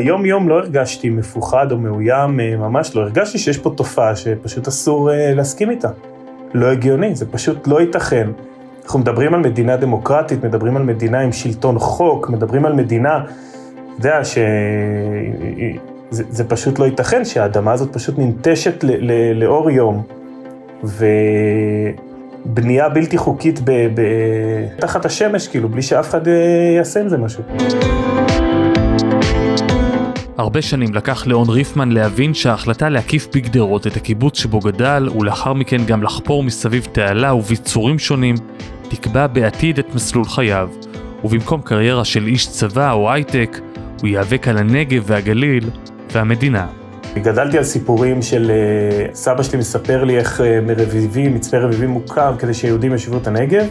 ביום יום לא הרגשתי מפוחד או מאוים, אה, ממש לא. הרגשתי שיש פה תופעה שפשוט אסור אה, להסכים איתה. לא הגיוני, זה פשוט לא ייתכן. אנחנו מדברים על מדינה דמוקרטית, מדברים על מדינה עם שלטון חוק, מדברים על מדינה, אתה יודע, שזה זה פשוט לא ייתכן שהאדמה הזאת פשוט ננטשת ל, ל, לאור יום, ובנייה בלתי חוקית ב, ב, תחת השמש, כאילו, בלי שאף אחד יעשה עם זה משהו. הרבה שנים לקח לאון ריפמן להבין שההחלטה להקיף בגדרות את הקיבוץ שבו גדל, ולאחר מכן גם לחפור מסביב תעלה וביצורים שונים, תקבע בעתיד את מסלול חייו, ובמקום קריירה של איש צבא או הייטק, הוא ייאבק על הנגב והגליל והמדינה. גדלתי על סיפורים של אה, סבא שלי מספר לי איך אה, מרביבים, מצפה רביבים מוקם כדי שיהודים ישבו את הנגב.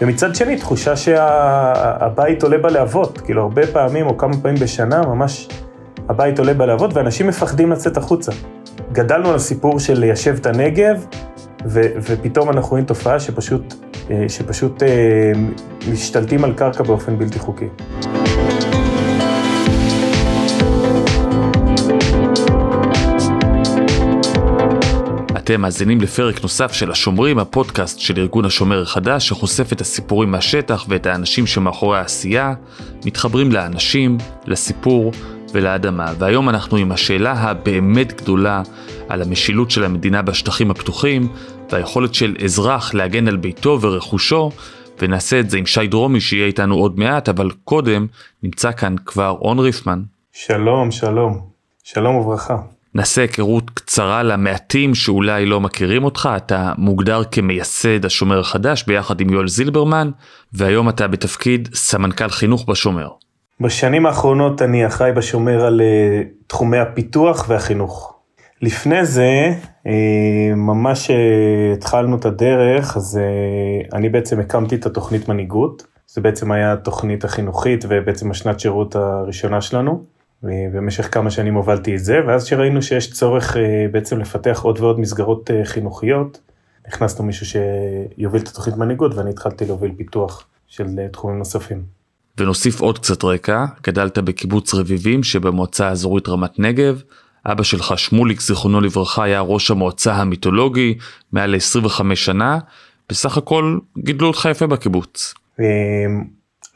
ומצד שני, תחושה שהבית שה, עולה בלהבות, כאילו הרבה פעמים או כמה פעמים בשנה, ממש הבית עולה בלהבות ואנשים מפחדים לצאת החוצה. גדלנו על הסיפור של ליישב את הנגב, ו, ופתאום אנחנו רואים תופעה שפשוט, אה, שפשוט משתלטים על קרקע באופן בלתי חוקי. אתם מאזינים לפרק נוסף של השומרים, הפודקאסט של ארגון השומר החדש, שחושף את הסיפורים מהשטח ואת האנשים שמאחורי העשייה, מתחברים לאנשים, לסיפור ולאדמה. והיום אנחנו עם השאלה הבאמת גדולה על המשילות של המדינה בשטחים הפתוחים, והיכולת של אזרח להגן על ביתו ורכושו, ונעשה את זה עם שי דרומי שיהיה איתנו עוד מעט, אבל קודם נמצא כאן כבר און ריפמן. שלום, שלום. שלום וברכה. נעשה היכרות קצרה למעטים שאולי לא מכירים אותך, אתה מוגדר כמייסד השומר החדש ביחד עם יואל זילברמן, והיום אתה בתפקיד סמנכ"ל חינוך בשומר. בשנים האחרונות אני אחראי בשומר על uh, תחומי הפיתוח והחינוך. לפני זה, uh, ממש uh, התחלנו את הדרך, אז אני בעצם הקמתי את התוכנית מנהיגות, זה בעצם היה התוכנית החינוכית ובעצם השנת שירות הראשונה שלנו. במשך כמה שנים הובלתי את זה, ואז שראינו שיש צורך אה, בעצם לפתח עוד ועוד מסגרות אה, חינוכיות, הכנסנו מישהו שיוביל את התוכנית מנהיגות ואני התחלתי להוביל פיתוח של אה, תחומים נוספים. ונוסיף עוד קצת רקע, גדלת בקיבוץ רביבים שבמועצה האזורית רמת נגב, אבא שלך שמוליק זיכרונו לברכה היה ראש המועצה המיתולוגי מעל ל-25 שנה, בסך הכל גידלו אותך יפה בקיבוץ.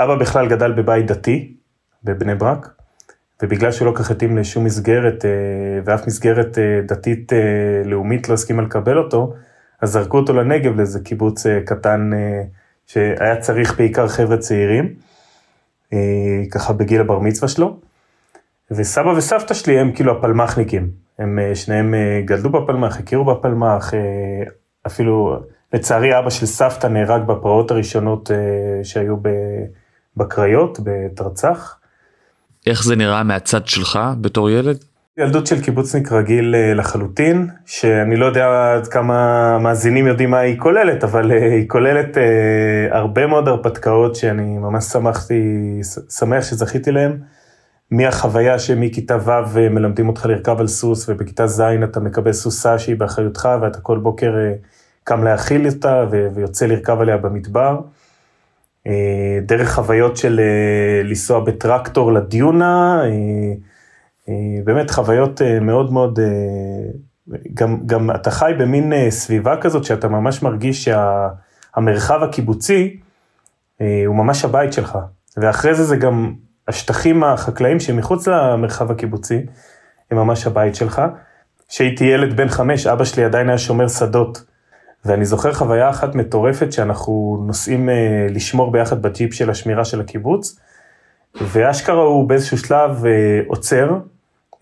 אבא בכלל גדל בבית דתי בבני ברק, ובגלל שהוא לא כך התאים לשום מסגרת, אה, ואף מסגרת אה, דתית אה, לא הסכימה לקבל אותו, אז זרקו אותו לנגב לאיזה קיבוץ קטן שהיה צריך בעיקר חבר'ה צעירים, ככה בגיל הבר מצווה שלו. וסבא וסבתא שלי הם כאילו הפלמחניקים, הם שניהם גדלו בפלמח, הכירו בפלמח, אפילו לצערי אבא של סבתא נהרג בפרעות הראשונות שהיו בקריות, בתרצח. איך זה נראה מהצד שלך בתור ילד? ילדות של קיבוצניק רגיל אה, לחלוטין, שאני לא יודע עד כמה מאזינים יודעים מה היא כוללת, אבל אה, היא כוללת אה, הרבה מאוד הרפתקאות שאני ממש שמחתי, שמח שזכיתי להם. מהחוויה שמכיתה ו' מלמדים אותך לרכב על סוס, ובכיתה ז' אתה מקבל סוסה שהיא באחריותך, ואתה כל בוקר קם להאכיל אותה ויוצא לרכב עליה במדבר. אה, דרך חוויות של אה, לנסוע בטרקטור לדיונה, אה, באמת חוויות מאוד מאוד, גם, גם אתה חי במין סביבה כזאת שאתה ממש מרגיש שהמרחב הקיבוצי הוא ממש הבית שלך, ואחרי זה זה גם השטחים החקלאים שמחוץ למרחב הקיבוצי, הם ממש הבית שלך. כשהייתי ילד בן חמש, אבא שלי עדיין היה שומר שדות. ואני זוכר חוויה אחת מטורפת שאנחנו נוסעים אה, לשמור ביחד בג'יפ של השמירה של הקיבוץ, ואשכרה הוא באיזשהו שלב אה, עוצר,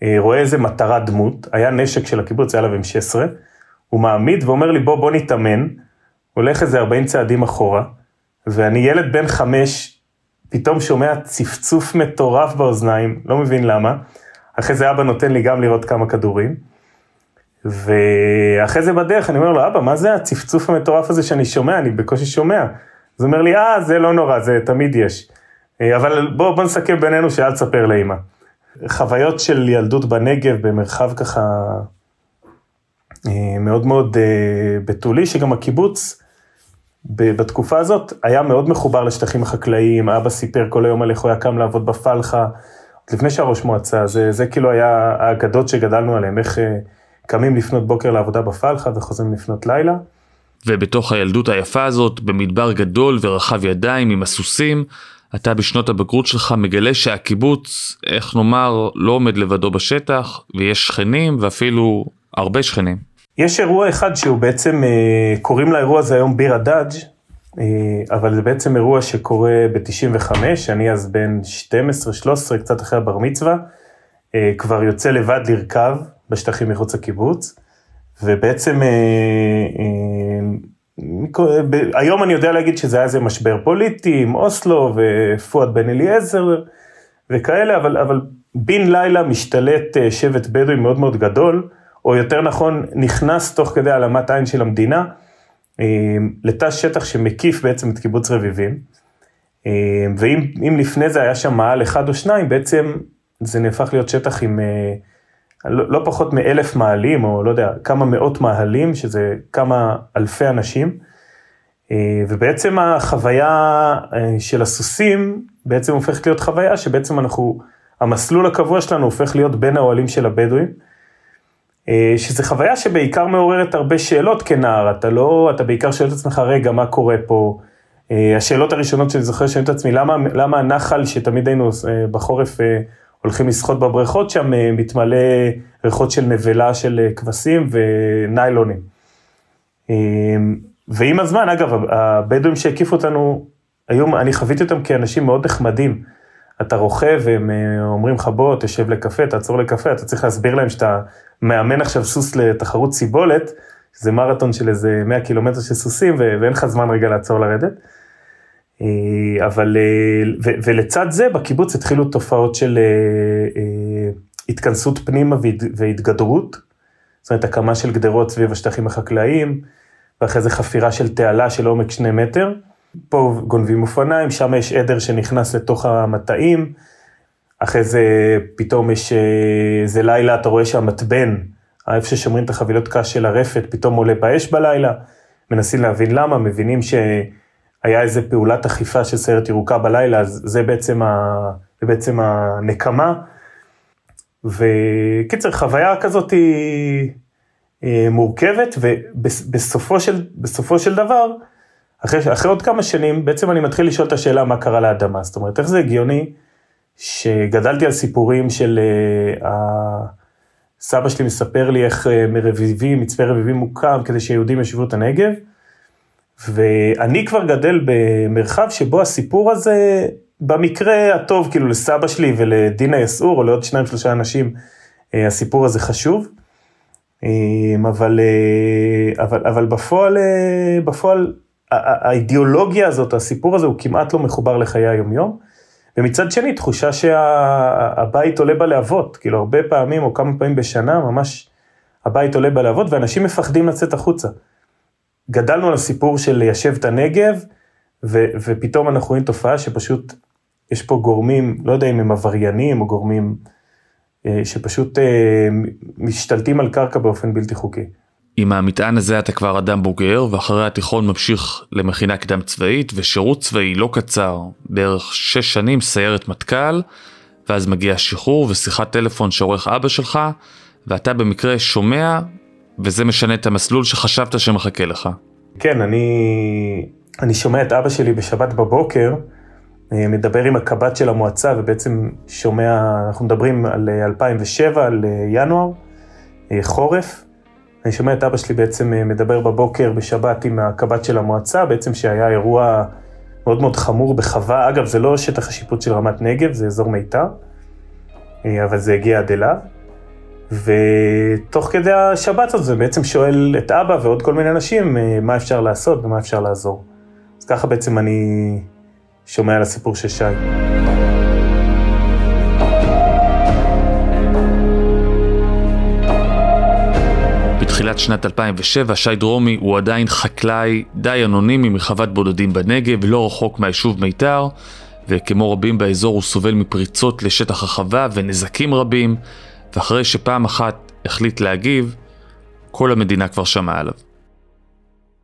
אה, רואה איזה מטרה דמות, היה נשק של הקיבוץ, היה עליו M16, הוא מעמיד ואומר לי בוא בוא נתאמן, הולך איזה 40 צעדים אחורה, ואני ילד בן חמש, פתאום שומע צפצוף מטורף באוזניים, לא מבין למה, אחרי זה אבא נותן לי גם לראות כמה כדורים. ואחרי זה בדרך אני אומר לו, אבא, מה זה הצפצוף המטורף הזה שאני שומע? אני בקושי שומע. אז הוא אומר לי, אה, זה לא נורא, זה תמיד יש. אה, אבל בוא, בוא נסכם בינינו שאל תספר לאמא. חוויות של ילדות בנגב במרחב ככה אה, מאוד מאוד אה, בתולי, שגם הקיבוץ בתקופה הזאת היה מאוד מחובר לשטחים החקלאיים, אבא סיפר כל היום על איך הוא היה קם לעבוד בפלחה, לפני שהראש מועצה, זה, זה כאילו היה האגדות שגדלנו עליהן, איך קמים לפנות בוקר לעבודה בפלחה וחוזרים לפנות לילה. ובתוך הילדות היפה הזאת, במדבר גדול ורחב ידיים עם הסוסים, אתה בשנות הבגרות שלך מגלה שהקיבוץ, איך נאמר, לא עומד לבדו בשטח, ויש שכנים ואפילו הרבה שכנים. יש אירוע אחד שהוא בעצם, אה, קוראים לאירוע הזה היום ביר הדאג', אה, אבל זה בעצם אירוע שקורה ב-95, אני אז בן 12-13, קצת אחרי הבר מצווה, אה, כבר יוצא לבד לרכב בשטחים מחוץ לקיבוץ, ובעצם היום אני יודע להגיד שזה היה איזה משבר פוליטי עם אוסלו ופואד בן אליעזר וכאלה, אבל, אבל בן לילה משתלט שבט בדואי מאוד מאוד גדול, או יותר נכון, נכנס תוך כדי העלמת עין של המדינה, אה, לתא שטח שמקיף בעצם את קיבוץ רביבים. אה, ואם לפני זה היה שם מעל אחד או שניים, בעצם זה נהפך להיות שטח עם אה, לא, לא פחות מאלף מעלים, או לא יודע, כמה מאות מאהלים, שזה כמה אלפי אנשים. ובעצם החוויה של הסוסים בעצם הופכת להיות חוויה שבעצם אנחנו, המסלול הקבוע שלנו הופך להיות בין האוהלים של הבדואים. אה, שזה חוויה שבעיקר מעוררת הרבה שאלות כנער, אתה לא, אתה בעיקר שואל את עצמך, רגע, מה קורה פה? אה, השאלות הראשונות שאני זוכר שואל את עצמי, למה, למה הנחל שתמיד היינו אה, בחורף הולכים לשחות בבריכות שם, מתמלא ריחות של נבלה של כבשים וניילונים. ועם הזמן, אגב, הבדואים שהקיפו אותנו, היום אני חוויתי אותם כאנשים מאוד נחמדים. אתה רוכב והם אומרים לך בוא תשב לקפה, תעצור לקפה, אתה צריך להסביר להם שאתה מאמן עכשיו סוס לתחרות סיבולת, זה מרתון של איזה 100 קילומטר של סוסים ואין לך זמן רגע לעצור לרדת. אה, אבל, אה, ולצד זה בקיבוץ התחילו תופעות של אה, התכנסות פנימה והתגדרות, זאת אומרת הקמה של גדרות סביב השטחים החקלאיים, ואחרי זה חפירה של תעלה של עומק שני מטר. פה גונבים אופניים, שם יש עדר שנכנס לתוך המטעים, אחרי זה פתאום יש איזה לילה, אתה רואה שהמתבן, איפה ששומרים את החבילות קש של הרפת, פתאום עולה באש בלילה, מנסים להבין למה, מבינים שהיה איזה פעולת אכיפה של סיירת ירוקה בלילה, אז זה בעצם, ה... זה בעצם הנקמה. וקיצר, חוויה כזאת היא אה, מורכבת, ובסופו של, של דבר, אחרי, אחרי עוד כמה שנים, בעצם אני מתחיל לשאול את השאלה מה קרה לאדמה. זאת אומרת, איך זה הגיוני שגדלתי על סיפורים של uh, סבא שלי מספר לי איך uh, מרביבים, מצפה רביבים מוקם כדי שיהודים ישבו את הנגב, ואני כבר גדל במרחב שבו הסיפור הזה, במקרה הטוב, כאילו לסבא שלי ולדינה יסעור, או לעוד שניים שלושה אנשים, uh, הסיפור הזה חשוב. אבל, אבל, אבל בפועל, בפועל האידיאולוגיה הזאת, הסיפור הזה הוא כמעט לא מחובר לחיי היומיום. ומצד שני, תחושה שהבית עולה בלהבות, כאילו הרבה פעמים או כמה פעמים בשנה, ממש הבית עולה בלהבות ואנשים מפחדים לצאת החוצה. גדלנו על הסיפור של ליישב את הנגב, ו, ופתאום אנחנו רואים תופעה שפשוט יש פה גורמים, לא יודע אם הם עבריינים או גורמים אה, שפשוט אה, משתלטים על קרקע באופן בלתי חוקי. עם המטען הזה אתה כבר אדם בוגר, ואחרי התיכון ממשיך למכינה קדם צבאית, ושירות צבאי לא קצר, בערך 6 שנים, סיירת מטכ"ל, ואז מגיע השחרור ושיחת טלפון שעורך אבא שלך, ואתה במקרה שומע, וזה משנה את המסלול שחשבת שמחכה לך. כן, אני, אני שומע את אבא שלי בשבת בבוקר, אה, מדבר עם הקב"ט של המועצה, ובעצם שומע, אנחנו מדברים על 2007, על אה, ינואר, אה, חורף, אני שומע את אבא שלי בעצם אה, מדבר בבוקר בשבת עם הקב"ט של המועצה, בעצם שהיה אירוע מאוד מאוד חמור בחווה, אגב זה לא שטח השיפוט של רמת נגב, זה אזור מיתר, אה, אבל זה הגיע עד אליו. ותוך כדי השבת הזאת זה בעצם שואל את אבא ועוד כל מיני אנשים אה, מה אפשר לעשות ומה אפשר לעזור. אז ככה בעצם אני שומע על הסיפור של שי. בתחילת שנת 2007 שי דרומי הוא עדיין חקלאי די אנונימי מחוות בודדים בנגב, לא רחוק מהיישוב מיתר, וכמו רבים באזור הוא סובל מפריצות לשטח החווה ונזקים רבים, ואחרי שפעם אחת החליט להגיב, כל המדינה כבר שמעה עליו.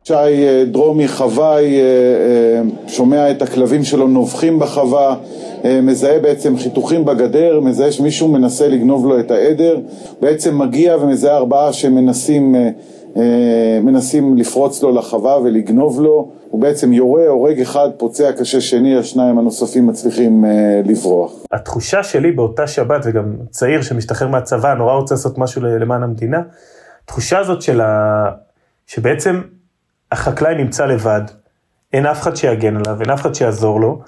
שי אה, דרומי חוואי שומע את הכלבים שלו נובחים בחווה, מזהה בעצם חיתוכים בגדר, מזהה שמישהו מנסה לגנוב לו את העדר, בעצם מגיע ומזהה ארבעה שמנסים מנסים לפרוץ לו לחווה ולגנוב לו, הוא בעצם יורה, הורג אחד, פוצע קשה שני, השניים הנוספים מצליחים לברוח. התחושה שלי באותה שבת, וגם צעיר שמשתחרר מהצבא, נורא רוצה לעשות משהו למען המדינה, התחושה הזאת של ה... שבעצם החקלאי נמצא לבד, אין אף אחד שיגן עליו, אין אף אחד שיעזור לו,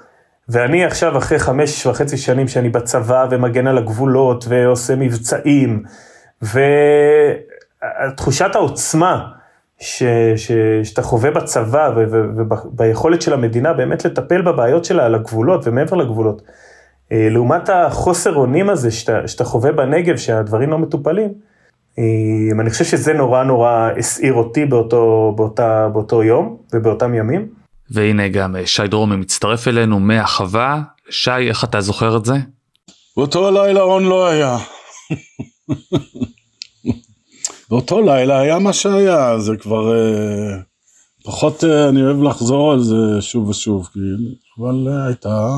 ואני עכשיו אחרי חמש וחצי שנים שאני בצבא ומגן על הגבולות ועושה מבצעים, ותחושת העוצמה ש, ש, שאתה חווה בצבא וביכולת של המדינה באמת לטפל בבעיות שלה על הגבולות ומעבר לגבולות, אה, לעומת החוסר אונים הזה שאתה, שאתה חווה בנגב, שהדברים לא מטופלים, אה, אני חושב שזה נורא נורא הסעיר אותי באותו, באותה, באותו יום ובאותם ימים. והנה גם אה, שי דרומי מצטרף אלינו מהחווה. שי, איך אתה זוכר את זה? באותו לילה רון לא היה. באותו לילה היה מה שהיה, זה כבר אה, פחות אני אוהב לחזור על זה שוב ושוב, כאילו, אבל הייתה,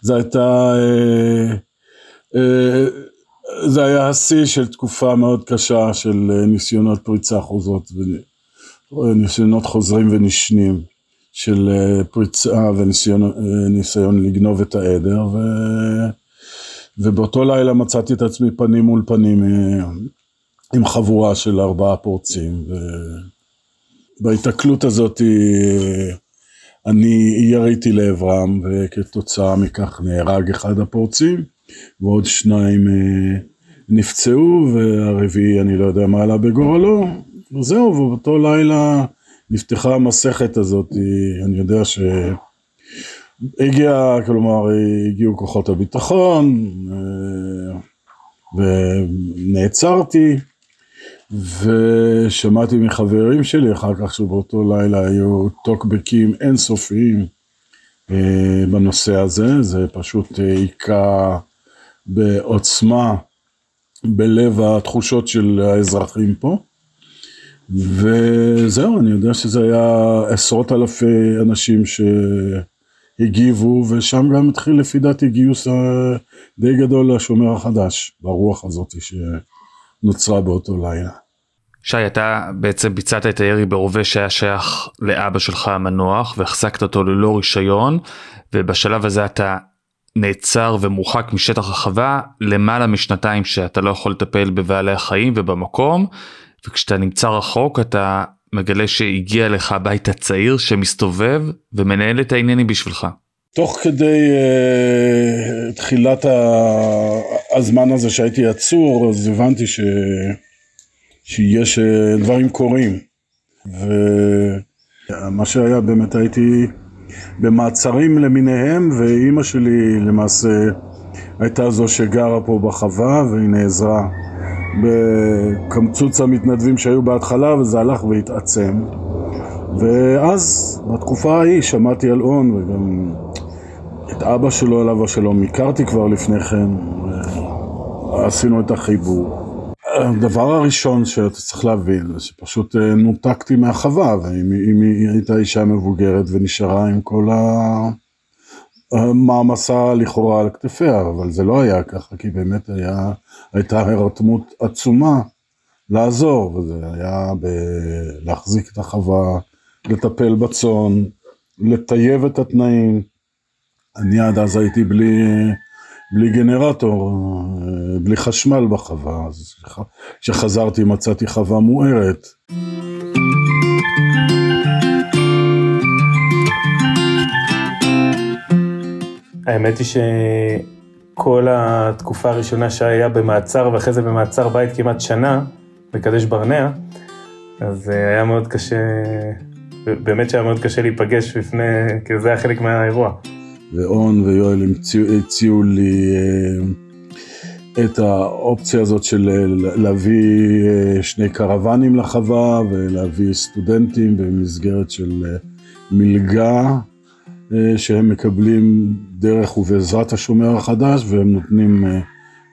זה הייתה אה, אה, זה היה השיא של תקופה מאוד קשה של אה, ניסיונות פריצה חוזרות וניסיונות חוזרים ונשנים של אה, פריצה וניסיון אה, לגנוב את העדר ו... ובאותו לילה מצאתי את עצמי פנים מול פנים עם חבורה של ארבעה פורצים ובהיתקלות הזאת אני יריתי לעברם וכתוצאה מכך נהרג אחד הפורצים ועוד שניים אה, נפצעו, והרביעי אני לא יודע מה עלה בגורלו, וזהו, ובאותו לילה נפתחה המסכת הזאת, אני יודע שהגיע, כלומר, הגיעו כוחות הביטחון, אה, ונעצרתי, ושמעתי מחברים שלי אחר כך שבאותו לילה היו טוקבקים אינסופיים אה, בנושא הזה, זה פשוט היכה בעוצמה בלב התחושות של האזרחים פה. וזהו, אני יודע שזה היה עשרות אלפי אנשים שהגיבו, ושם גם התחיל לפי דעתי גיוס די גדול לשומר החדש, ברוח הזאת שנוצרה באותו לילה. שי, אתה בעצם ביצעת את הירי ברובה שהיה שייך לאבא שלך המנוח, והחזקת אותו ללא רישיון, ובשלב הזה אתה נעצר ומורחק משטח החווה למעלה משנתיים שאתה לא יכול לטפל בבעלי החיים ובמקום וכשאתה נמצא רחוק אתה מגלה שהגיע לך הביתה צעיר שמסתובב ומנהל את העניינים בשבילך. תוך כדי uh, תחילת ה... הזמן הזה שהייתי עצור אז הבנתי ש... שיש uh, דברים קורים ומה שהיה באמת הייתי במעצרים למיניהם, ואימא שלי למעשה הייתה זו שגרה פה בחווה, והיא נעזרה בקמצוץ המתנדבים שהיו בהתחלה, וזה הלך והתעצם. ואז, בתקופה ההיא, שמעתי על און, וגם את אבא שלו עליו השלום הכרתי כבר לפני כן, ועשינו את החיבור. הדבר הראשון שאתה צריך להבין זה שפשוט אה, נותקתי מהחווה ואם היא הייתה אישה מבוגרת ונשארה עם כל המעמסה לכאורה על כתפיה אבל זה לא היה ככה כי באמת היה, הייתה הרתמות עצומה לעזור וזה היה ב- להחזיק את החווה, לטפל בצאן, לטייב את התנאים אני עד אז הייתי בלי בלי גנרטור, אה, בלי חשמל בחווה, אז כשחזרתי מצאתי חווה מוארת. האמת היא שכל התקופה הראשונה שהיה במעצר ואחרי זה במעצר בית כמעט שנה, בקדש ברנע, אז אה, היה מאוד קשה, באמת שהיה מאוד קשה להיפגש בפני, כי זה היה חלק מהאירוע. ואון ויואל הציעו, הציעו לי אה, את האופציה הזאת של אה, להביא אה, שני קרוונים לחווה ולהביא סטודנטים במסגרת של מלגה שהם מקבלים דרך ובעזרת השומר החדש והם נותנים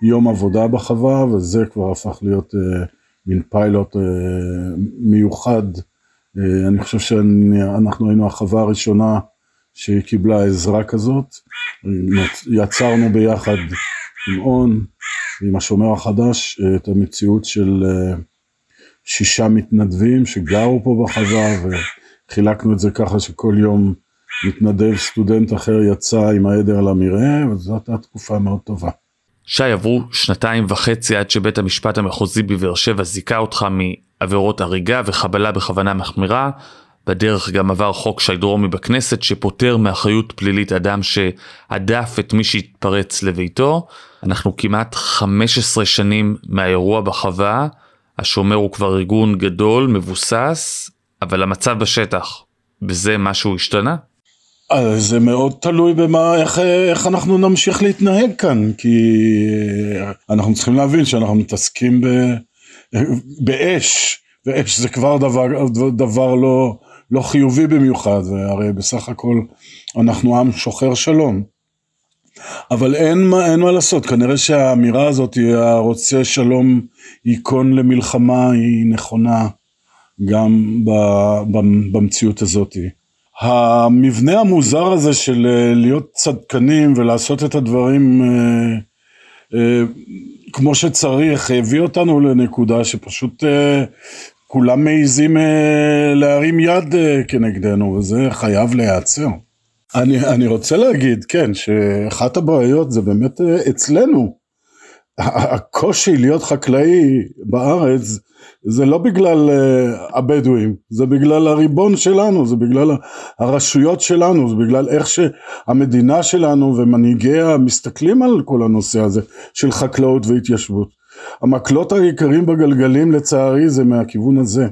יום עבודה בחווה וזה כבר הפך להיות מין פיילוט מיוחד אה, אני חושב שאנחנו היינו החווה הראשונה שקיבלה עזרה כזאת. יצרנו ביחד עם און ועם השומר החדש את המציאות של אה, שישה מתנדבים שגרו פה בחווה וחילקנו את זה ככה שכל יום מתנדב סטודנט אחר יצא עם העדר למרעה וזאת הייתה תקופה מאוד טובה. שי עברו שנתיים וחצי עד שבית המשפט המחוזי בבאר שבע זיכה אותך מעבירות הריגה וחבלה בכוונה מחמירה. בדרך גם עבר חוק שי דרומי בכנסת שפוטר מאחריות פלילית אדם שהדף את מי שהתפרץ לביתו. אנחנו כמעט 15 שנים מהאירוע בחווה, השומר הוא כבר ארגון גדול, מבוסס, אבל המצב בשטח, בזה משהו השתנה? זה מאוד תלוי במה, איך, איך אנחנו נמשיך להתנהג כאן, כי אנחנו צריכים להבין שאנחנו מתעסקים ב, באש, ואש זה כבר דבר, דבר לא, לא חיובי במיוחד, והרי בסך הכל אנחנו עם שוחר שלום. אבל אין מה, אין מה לעשות, כנראה שהאמירה הזאת, הרוצה שלום ייכון למלחמה, היא נכונה גם ב, ב, במציאות הזאת. המבנה המוזר הזה של אה, להיות צדקנים ולעשות את הדברים אה, אה, כמו שצריך, הביא אותנו לנקודה שפשוט כולם מעיזים להרים יד כנגדנו, וזה חייב להיעצר. אני, אני רוצה להגיד, כן, שאחת הבעיות זה באמת אצלנו. הקושי להיות חקלאי בארץ זה לא בגלל uh, הבדואים, זה בגלל הריבון שלנו, זה בגלל הרשויות שלנו, זה בגלל איך שהמדינה שלנו ומנהיגיה מסתכלים על כל הנושא הזה של חקלאות והתיישבות. המקלות העיקריים בגלגלים לצערי זה מהכיוון הזה,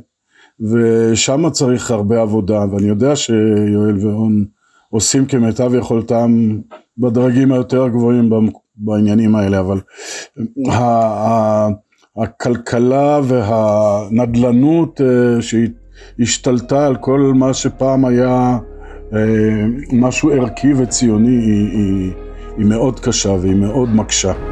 ושם צריך הרבה עבודה, ואני יודע שיואל ואון עושים כמיטב יכולתם בדרגים היותר גבוהים בעניינים האלה, אבל הכלכלה והנדל"נות אה, שהשתלטה על כל מה שפעם היה אה, משהו ערכי וציוני היא, היא, היא מאוד קשה והיא מאוד מקשה.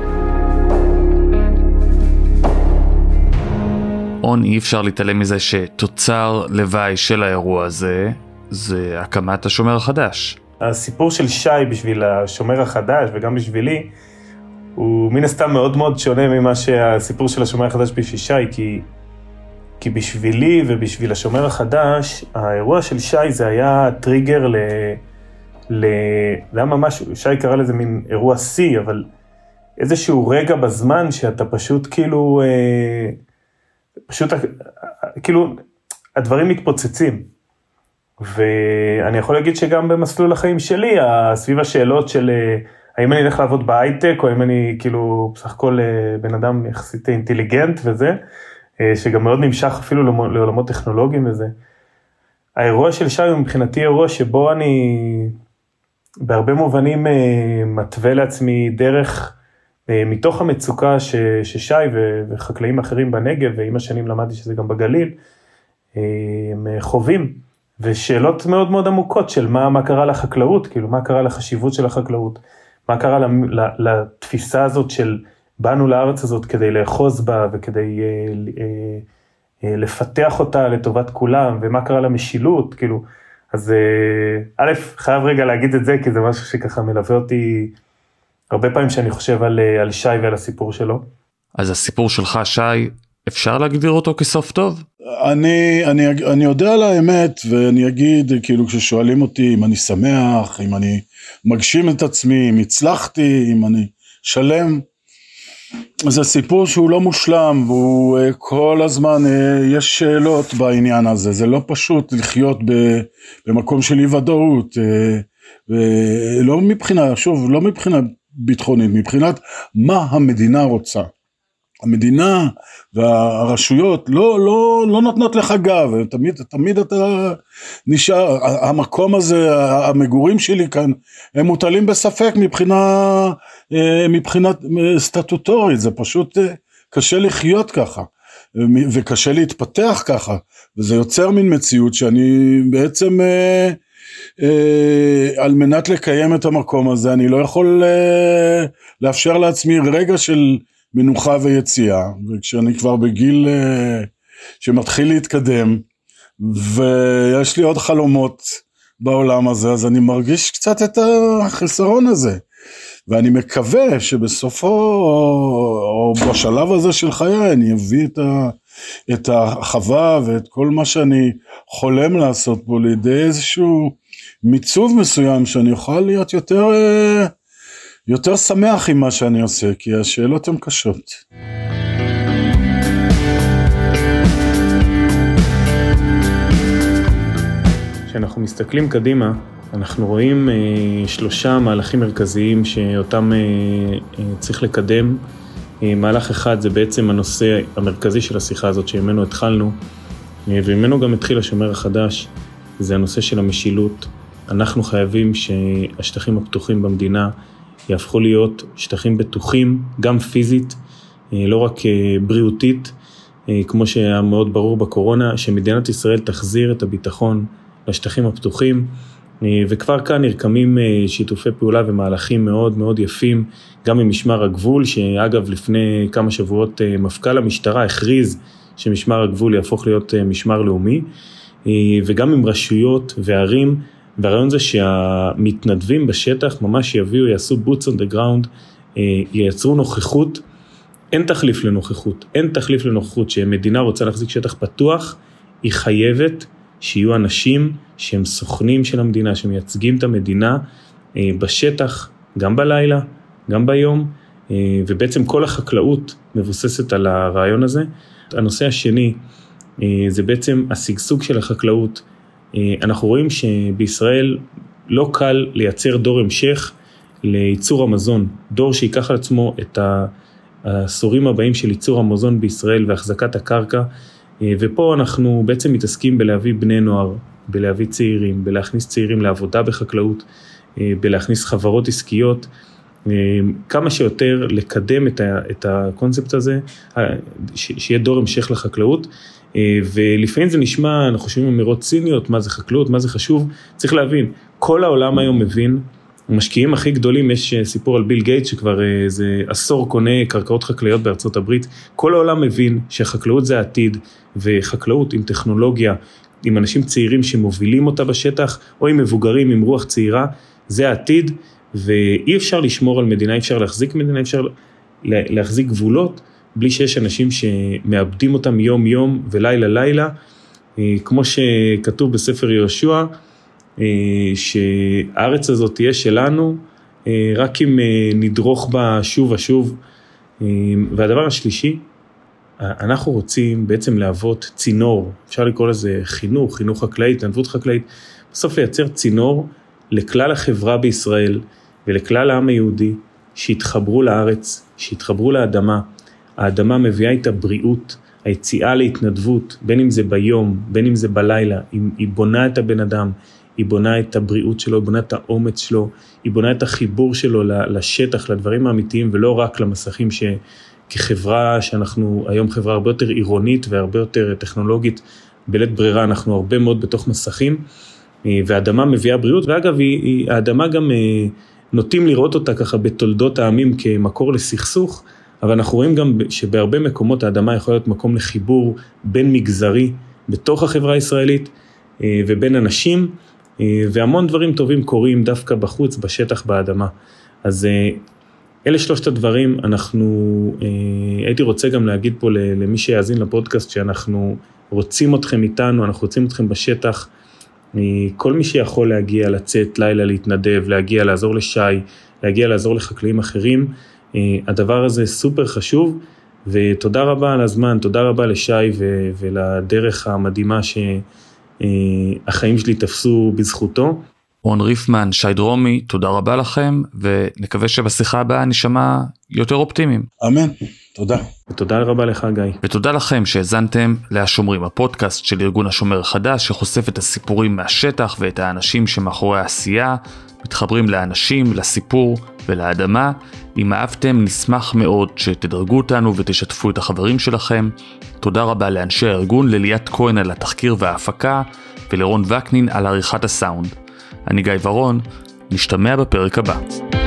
און, אי אפשר להתעלם מזה שתוצר לוואי של האירוע הזה זה הקמת השומר החדש. הסיפור של שי בשביל השומר החדש וגם בשבילי הוא מן הסתם מאוד מאוד שונה ממה שהסיפור של השומר החדש בשביל שי, כי, כי בשבילי ובשביל השומר החדש, האירוע של שי זה היה טריגר ל... ל... זה היה ממש, שי קרא לזה מין אירוע שיא, אבל איזשהו רגע בזמן שאתה פשוט כאילו, אה, פשוט כאילו, הדברים מתפוצצים. ואני יכול להגיד שגם במסלול החיים שלי, סביב השאלות של... אה, האם אני אלך לעבוד בהייטק, או האם אני כאילו בסך הכל אה, בן אדם יחסית אינטליגנט וזה, אה, שגם מאוד נמשך אפילו לעולמות טכנולוגיים וזה. האירוע של שי הוא מבחינתי אירוע שבו אני בהרבה מובנים מתווה לעצמי דרך מתוך המצוקה ש, ששי וחקלאים אחרים בנגב, ועם השנים למדתי שזה גם בגליל, הם חווים, ושאלות מאוד מאוד עמוקות של מה, מה קרה לחקלאות, כאילו מה קרה לחשיבות של החקלאות. מה קרה לתפיסה הזאת של באנו לארץ הזאת כדי לאחוז בה וכדי אה, אה, אה, לפתח אותה לטובת כולם, ומה קרה למשילות, כאילו, אז א', חייב רגע להגיד את זה, כי זה משהו שככה מלווה אותי הרבה פעמים שאני חושב על, על שי ועל הסיפור שלו. אז הסיפור שלך, שי, אפשר להגדיר אותו כסוף טוב? אני, אני, אני יודע על האמת ואני אגיד כאילו כששואלים אותי אם אני שמח, אם אני מגשים את עצמי, אם הצלחתי, אם אני שלם. זה סיפור שהוא לא מושלם והוא אה, כל הזמן אה, יש שאלות בעניין הזה, זה לא פשוט לחיות במקום של אי ודאות, אה, ולא מבחינה, שוב, לא מבחינה ביטחונית, מבחינת מה המדינה רוצה. המדינה והרשויות לא, לא, לא נותנות לך גב, תמיד, תמיד אתה נשאר, המקום הזה, המגורים שלי כאן, הם מוטלים בספק מבחינה, אה, מבחינה סטטוטורית, זה פשוט אה, קשה לחיות ככה, וקשה להתפתח ככה, וזה יוצר מין מציאות שאני בעצם, אה, על מנת לקיים את המקום הזה, אני לא יכול לאפשר לעצמי רגע של מנוחה ויציאה, וכשאני כבר בגיל uh, שמתחיל להתקדם, ויש לי עוד חלומות בעולם הזה, אז אני מרגיש קצת את החיסרון הזה. ואני מקווה שבסופו, או בשלב הזה של חיי, אני אביא את, ה, את החווה ואת כל מה שאני חולם לעשות בו לידי איזשהו מיצוב מסוים, שאני אוכל להיות יותר, יותר שמח עם מה שאני עושה, כי השאלות הן קשות. כשאנחנו מסתכלים קדימה, אנחנו רואים אה, שלושה מהלכים מרכזיים שאותם אה, אה, צריך לקדם. אה, מהלך אחד זה בעצם הנושא המרכזי של השיחה הזאת שממנו התחלנו, אה, וממנו גם התחיל השומר החדש, זה הנושא של המשילות. אנחנו חייבים שהשטחים הפתוחים במדינה יהפכו להיות שטחים בטוחים, גם פיזית, אה, לא רק בריאותית, כמו שהיה מאוד ברור בקורונה, שמדינת ישראל תחזיר את הביטחון לשטחים הפתוחים. אה, וכבר כאן נרקמים אה, שיתופי פעולה ומהלכים מאוד מאוד יפים, גם ממשמר הגבול, שאגב לפני כמה שבועות אה, מפכ"ל המשטרה הכריז שמשמר הגבול יהפוך להיות משמר לאומי, וגם עם רשויות וערים, והרעיון זה שהמתנדבים בשטח ממש יביאו, יעשו boots on the ground, ייצרו נוכחות, אין תחליף לנוכחות, אין תחליף לנוכחות שמדינה רוצה להחזיק שטח פתוח, היא חייבת שיהיו אנשים שהם סוכנים של המדינה, שמייצגים את המדינה אה, בשטח, גם בלילה, גם ביום, אה, ובעצם כל החקלאות מבוססת על הרעיון הזה. הנושא השני אה, זה בעצם השגשוג של החקלאות. אנחנו רואים שבישראל לא קל לייצר דור המשך לייצור המזון, דור ייקח על עצמו את העשורים הבאים של ייצור המזון בישראל והחזקת הקרקע. אה, ופה אנחנו בעצם מתעסקים בלהביא בני נוער, בלהביא צעירים, בלהכניס צעירים לעבודה בחקלאות, אה, בלהכניס חברות עסקיות, אה, כמה שיותר לקדם את הקונספט הזה, שיהיה דור המשך לחקלאות. ולפעמים זה נשמע, אנחנו שומעים אמירות ציניות, מה זה חקלאות, מה זה חשוב, צריך להבין, כל העולם היום מבין המשקיעים הכי גדולים, יש אה, סיפור על ביל גייט שכבר אה, איזה עשור קונה קרקעות חקלאיות בארצות הברית. כל העולם מבין שחקלאות זה העתיד, וחקלאות עם טכנולוגיה, עם אנשים צעירים שמובילים אותה בשטח, או עם מבוגרים עם רוח צעירה, זה העתיד, ואי אפשר לשמור על מדינה, אי אפשר להחזיק מדינה, אי אפשר להחזיק גבולות, בלי שיש אנשים שמאבדים אותם יום יום ולילה לילה, אה, כמו שכתוב בספר יהושע, שהארץ הזאת תהיה שלנו אה, רק אם אה, נדרוך בה שוב ושוב. והדבר השלישי, אנחנו רוצים בעצם להוות צינור, אפשר לקרוא לזה חינוך, חינוך חקלאי, התנדבות חקלאית, בסוף לייצר צינור לכלל החברה בישראל ולכלל העם היהודי, שיתחברו לארץ, שיתחברו לאדמה. האדמה מביאה איתה בריאות, היציאה להתנדבות, בין אם זה ביום, בין אם זה בלילה, היא בונה את הבן אדם, היא בונה את הבריאות שלו, היא בונה את האומץ שלו, היא בונה את החיבור שלו לשטח, לדברים האמיתיים, ולא רק למסכים שכחברה, שאנחנו היום חברה הרבה יותר עירונית והרבה יותר טכנולוגית, בלית ברירה אנחנו הרבה מאוד בתוך מסכים, אה, והאדמה מביאה בריאות, ואגב, היא, היא, האדמה גם אה, נוטים לראות אותה ככה בתולדות העמים כמקור לסכסוך, אבל אנחנו רואים גם שבהרבה מקומות האדמה יכולה להיות מקום לחיבור בין מגזרי בתוך החברה הישראלית אה, ובין אנשים. אה, והמון דברים טובים קורים דווקא בחוץ, בשטח, באדמה. אז אה, אלה שלושת הדברים, אנחנו, אה, הייתי רוצה גם להגיד פה למי שיאזין לפודקאסט, שאנחנו רוצים אתכם איתנו, אנחנו רוצים אתכם בשטח. כל מי שיכול להגיע, לצאת לילה, להתנדב, להגיע, לעזור לשי, להגיע, לעזור לחקלאים אחרים, הדבר הזה סופר חשוב, ותודה רבה על הזמן, תודה רבה לשי ולדרך המדהימה ש... אה, החיים שלי תפסו בזכותו. רון ריפמן, שי דרומי, תודה רבה לכם, ונקווה שבשיחה הבאה נשמע יותר אופטימיים. אמן, תודה. ותודה רבה לך גיא. ותודה לכם שהאזנתם להשומרים, הפודקאסט של ארגון השומר החדש, שחושף את הסיפורים מהשטח ואת האנשים שמאחורי העשייה, מתחברים לאנשים, לסיפור ולאדמה. אם אהבתם, נשמח מאוד שתדרגו אותנו ותשתפו את החברים שלכם. תודה רבה לאנשי הארגון, לליאת כהן על התחקיר וההפקה, ולרון וקנין על עריכת הסאונד. אני גיא ורון, נשתמע בפרק הבא.